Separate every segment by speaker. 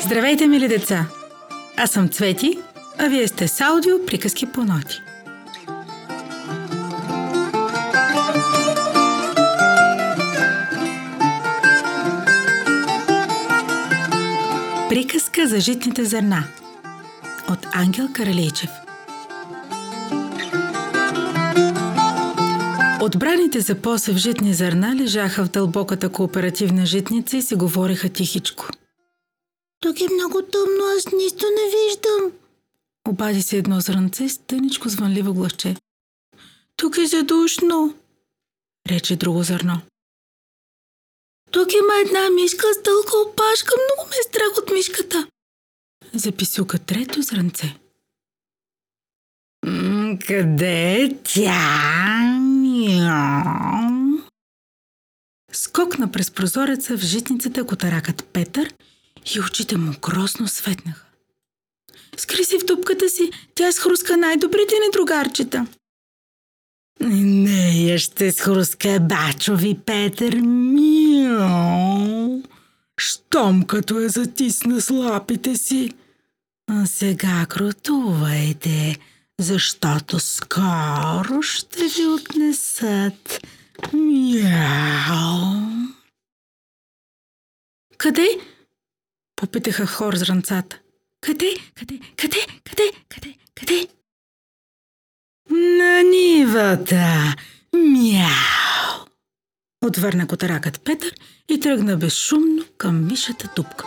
Speaker 1: Здравейте, мили деца! Аз съм Цвети, а вие сте с аудио приказки по ноти. Приказка за житните зърна от Ангел Каралейчев Отбраните за посев житни зърна лежаха в дълбоката кооперативна житница и си говориха тихичко –
Speaker 2: тук е много тъмно, аз нищо не виждам.
Speaker 1: Обади се едно зранце с тъничко звънливо гласче.
Speaker 2: Тук е задушно,
Speaker 1: рече друго зърно.
Speaker 2: Тук има една мишка с дълга опашка, много ме е страх от мишката.
Speaker 1: Записука трето зранце.
Speaker 2: М- къде е тя?
Speaker 1: Скокна през прозореца в житницата котаракът Петър и очите му гросно светнаха.
Speaker 2: Скри си в дупката си, тя схруска най-добрите ни другарчета.
Speaker 3: Не, я ще схруска бачови Петър Мио. Щом като я затисна с лапите си. А сега крутувайте, защото скоро ще ви отнесат. Мяу.
Speaker 1: Къде? Попитаха хор.
Speaker 2: Къде, къде, къде, къде, къде,
Speaker 3: нивата! Мяу!
Speaker 1: Отвърна котаракът Петър и тръгна безшумно към мишата тупка.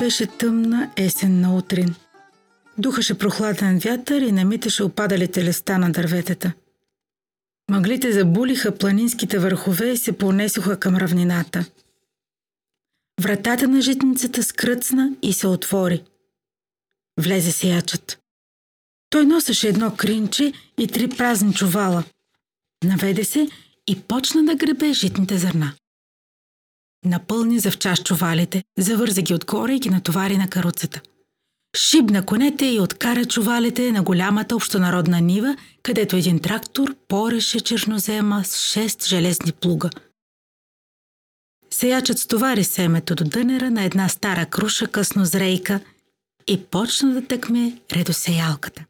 Speaker 1: Беше тъмна есенна утрин. Духаше прохладен вятър и намиташе опадалите листа на дърветата. Мъглите забулиха планинските върхове и се понесоха към равнината. Вратата на житницата скръцна и се отвори. Влезе сиячът. Той носеше едно кринче и три празни чувала. Наведе се и почна да гребе житните зърна. Напълни за в час чувалите, завърза ги отгоре и ги натовари на каруцата. Шибна конете и откара чувалите на голямата общонародна нива, където един трактор пореше чернозема с шест железни плуга. Сеячът стовари семето до дънера на една стара круша къснозрейка и почна да тъкме редосеялката.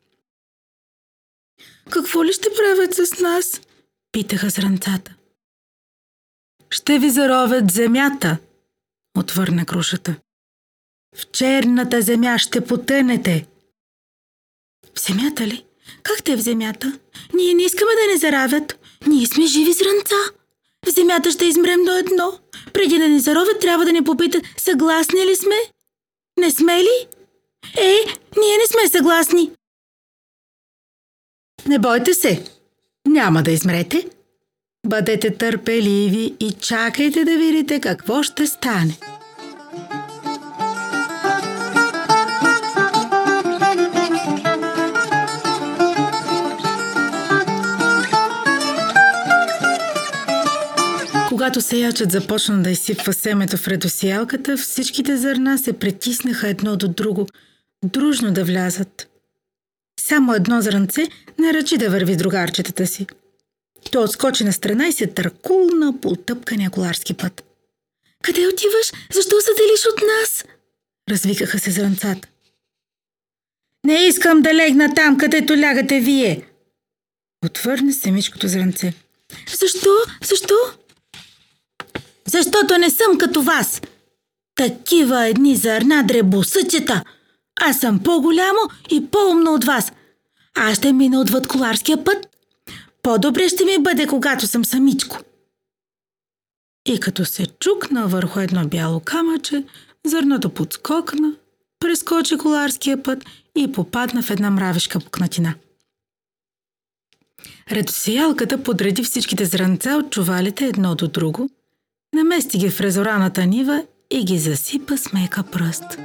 Speaker 2: Какво ли ще правят с нас?
Speaker 1: Питаха зранцата. Ще ви заровят земята, отвърна крушата. В черната земя ще потънете.
Speaker 2: В земята ли? Как те в земята? Ние не искаме да не заравят. Ние сме живи зранца. В земята ще измрем до едно. Преди да ни заровят, трябва да ни попитат, съгласни ли сме? Не сме ли? Е, ние не сме съгласни.
Speaker 1: Не бойте се. Няма да измрете. Бъдете търпеливи и чакайте да видите какво ще стане. Когато сеячът започна да изсипва семето в редосиялката, всичките зърна се притиснаха едно до друго, дружно да влязат. Само едно зранце не ръчи да върви другарчетата си. Той отскочи на страна и се търкулна по тъпкания коларски път.
Speaker 2: Къде отиваш? Защо се делиш от нас?
Speaker 1: Развикаха се зранцата. Не искам да легна там, където лягате вие. Отвърне се мишкото зранце.
Speaker 2: Защо? Защо? Защото не съм като вас. Такива едни зърна дребосъчета. Аз съм по-голямо и по-умно от вас. Аз ще мина отвъд коларския път. По-добре ще ми бъде, когато съм самичко.
Speaker 1: И като се чукна върху едно бяло камъче, зърното подскокна, прескочи коларския път и попадна в една мравешка пукнатина. Редосиялката подреди всичките зранца от чувалите едно до друго – Намести ги в резораната нива и ги засипа с мека пръст.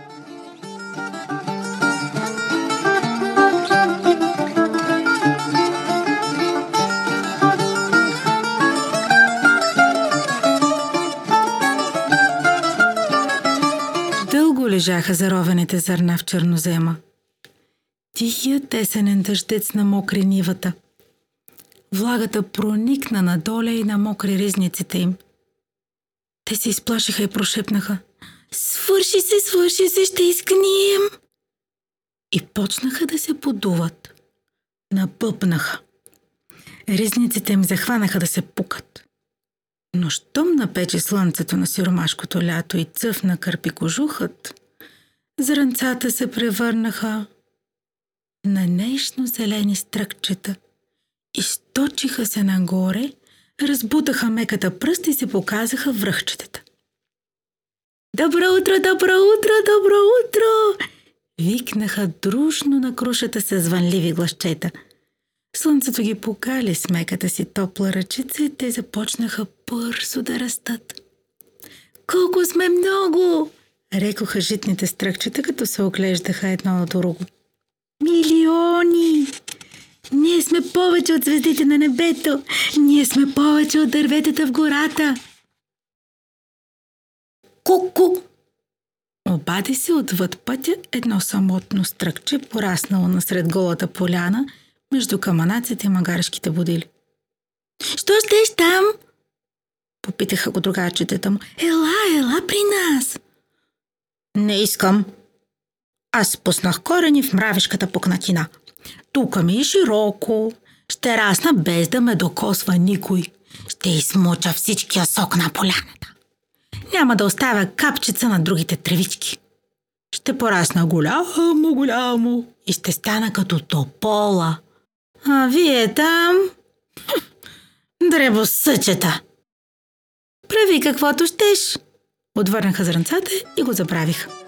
Speaker 1: Дълго лежаха заровените зърна в чернозема. Тихият тесенен дъждец на мокри нивата. Влагата проникна надоле и намокри ризниците им – те се изплашиха и прошепнаха.
Speaker 2: Свърши се, свърши се, ще изгнием.
Speaker 1: И почнаха да се подуват. Напъпнаха. Ризниците им захванаха да се пукат. Но щом напече слънцето на сиромашкото лято и цъфна кърпи кожухът, зранцата се превърнаха на нежно зелени стръкчета. Източиха се нагоре, разбутаха меката пръст и се показаха връхчетата.
Speaker 2: Добро утро, добро утро, добро утро!
Speaker 1: Викнаха дружно на крушата с звънливи гласчета. Слънцето ги покали с меката си топла ръчица и те започнаха бързо да растат.
Speaker 2: Колко сме много!
Speaker 1: Рекоха житните стръкчета, като се оглеждаха едно на друго.
Speaker 2: Милиони! Сме повече от звездите на небето! Ние сме повече от дърветата в гората! Ку-ку!
Speaker 1: Обади се отвъд пътя едно самотно стръкче, пораснало насред голата поляна, между каманаците и магарските будили.
Speaker 2: Що щеш там?
Speaker 1: Попитаха го другарчетата му.
Speaker 2: Ела, ела при нас!
Speaker 1: Не искам. Аз пуснах корени в мравишката пукнатина. Тук ми е широко. Ще расна без да ме докосва никой. Ще измуча всичкия сок на поляната. Няма да оставя капчица на другите тревички. Ще порасна голямо, голямо и ще стана като топола. А вие там... Дребосъчета! Прави каквото щеш. Отвърнаха зранцата и го забравиха.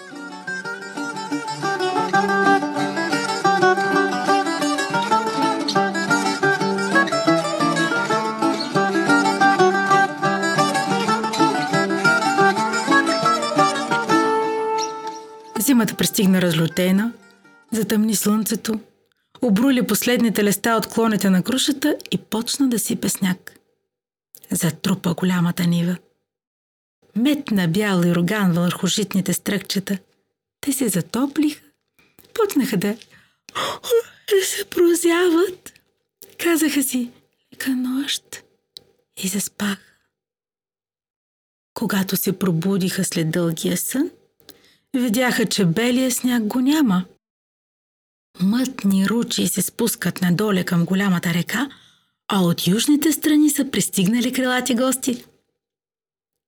Speaker 1: Пристигна разлютена, затъмни слънцето, обрули последните леста от клоните на крушата и почна да сипе сняг. Затрупа голямата нива. Метна бял и роган върху житните стръкчета. Те се затоплиха, почнаха да, да се прозяват. Казаха си лека нощ и заспаха. Когато се пробудиха след дългия сън, видяха, че белия сняг го няма. Мътни ручи се спускат надоле към голямата река, а от южните страни са пристигнали крилати гости.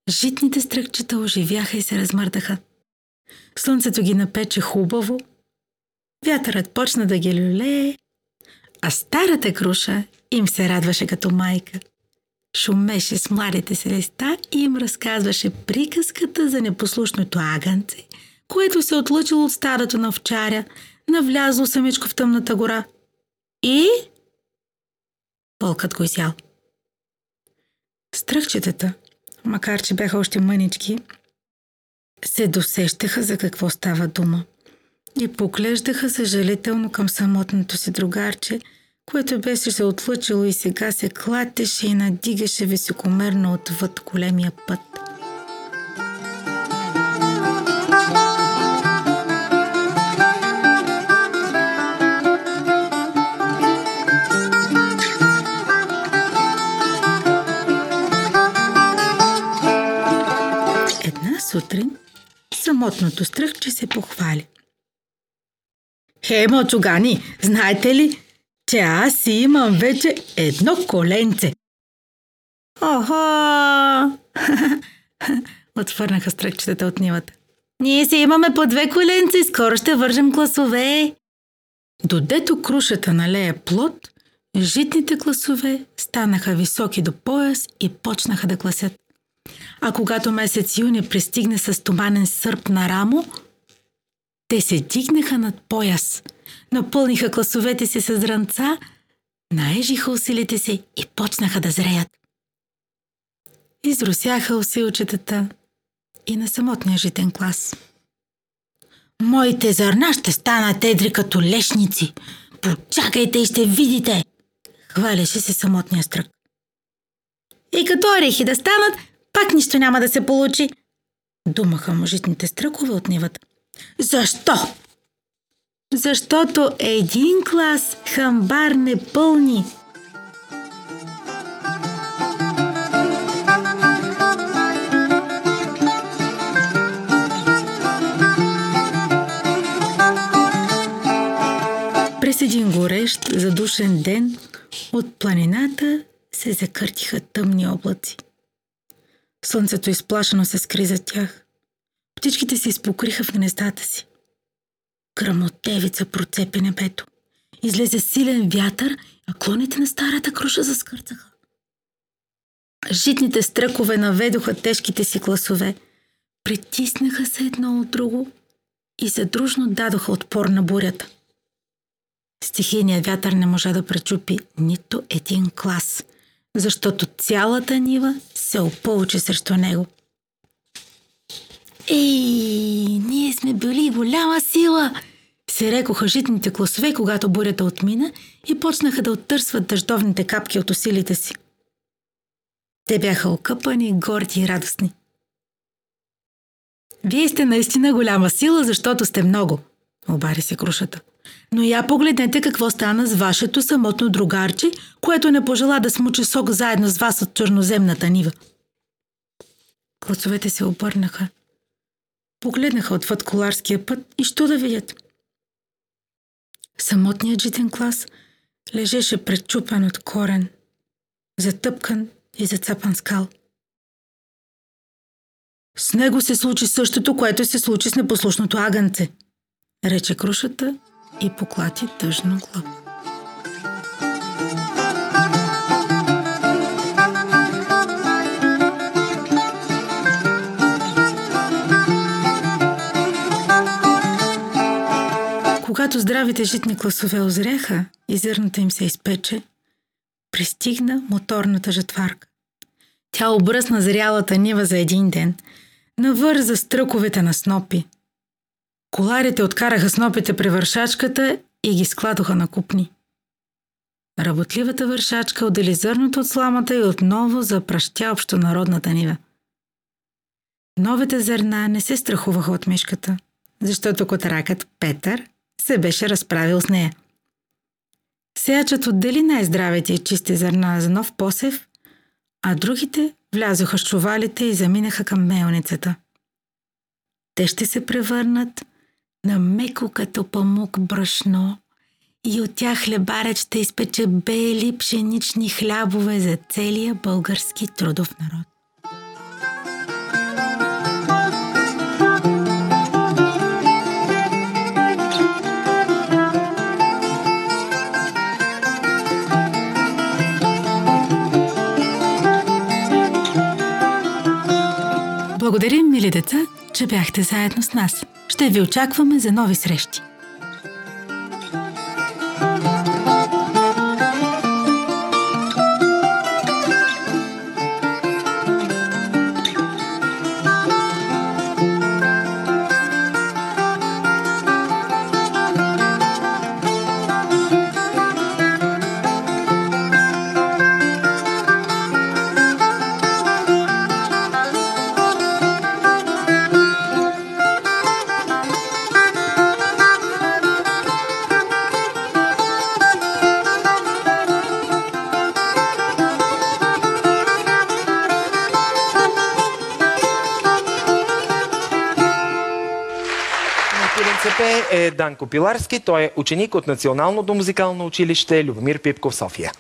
Speaker 1: Житните стръкчета оживяха и се размърдаха. Слънцето ги напече хубаво, вятърът почна да ги люлее, а старата круша им се радваше като майка. Шумеше с младите си листа и им разказваше приказката за непослушното агънце, което се отлъчило от старото на овчаря, навлязло самичко в тъмната гора. И... Вълкът го изял. Стръхчетата, макар че бяха още мънички, се досещаха за какво става дума и поглеждаха съжалително към самотното си другарче, което беше се отлъчило и сега се клатеше и надигаше високомерно отвъд големия път. Самотното стръхче се похвали. Хей, мочугани, знаете ли, че аз си имам вече едно коленце. Охо! Отвърнаха стръкчетата от нивата.
Speaker 2: Ние си имаме по две коленца и скоро ще вържем класове.
Speaker 1: Додето крушата налея плод, житните класове станаха високи до пояс и почнаха да класят. А когато месец юни пристигне с туманен сърп на рамо, те се дигнаха над пояс, напълниха класовете си с зранца, наежиха усилите си и почнаха да зреят. Изрусяха усилчетата и на самотния житен клас. Моите зърна ще станат едри като лешници. Почакайте и ще видите! Хваляше се самотния стрък.
Speaker 2: И като орехи да станат, пак нищо няма да се получи.
Speaker 1: Думаха му житните стръкове от нивата.
Speaker 2: Защо?
Speaker 1: Защото един клас хамбар не пълни. През един горещ, задушен ден от планината се закъртиха тъмни облаци. Слънцето изплашено се скри за тях. Птичките се изпокриха в гнездата си. Грамотевица процепи небето. Излезе силен вятър, а клоните на старата круша заскърцаха. Житните стръкове наведоха тежките си класове, притиснаха се едно от друго и задружно дадоха отпор на бурята. Стихийният вятър не можа да пречупи нито един клас, защото цялата нива се ополчи срещу него.
Speaker 2: Ей, ние сме били голяма сила,
Speaker 1: се рекоха житните класове, когато бурята отмина и почнаха да оттърсват дъждовните капки от усилите си. Те бяха окъпани, горди и радостни. Вие сте наистина голяма сила, защото сте много, обари се крушата. Но я погледнете какво стана с вашето самотно другарче, което не пожела да смучи сок заедно с вас от черноземната нива. Класовете се обърнаха. Погледнаха отвъд коларския път и що да видят? Самотният житен клас лежеше пречупен от корен, затъпкан и зацапан скал. С него се случи същото, което се случи с непослушното агънце, рече крушата и поклати тъжно глава. Когато здравите житни класове озряха и зърната им се изпече, пристигна моторната жатварка. Тя обръсна зрялата нива за един ден, навърза стръковете на снопи. Коларите откараха снопите при вършачката и ги складоха на купни. Работливата вършачка отдели зърното от сламата и отново запращя общонародната нива. Новите зърна не се страхуваха от мишката, защото котаракът Петър се беше разправил с нея. Сеячът отдели най-здравите и чисти зърна за нов посев, а другите влязоха с чувалите и заминаха към мелницата. Те ще се превърнат на меко като памук брашно и от тях хлебарят ще изпече бели пшенични хлябове за целия български трудов народ. Благодарим, мили деца, че бяхте заедно с нас. Ще ви очакваме за нови срещи.
Speaker 4: Принципе е Данко Пиларски. Той е ученик от Националното музикално училище Любомир Пипков София.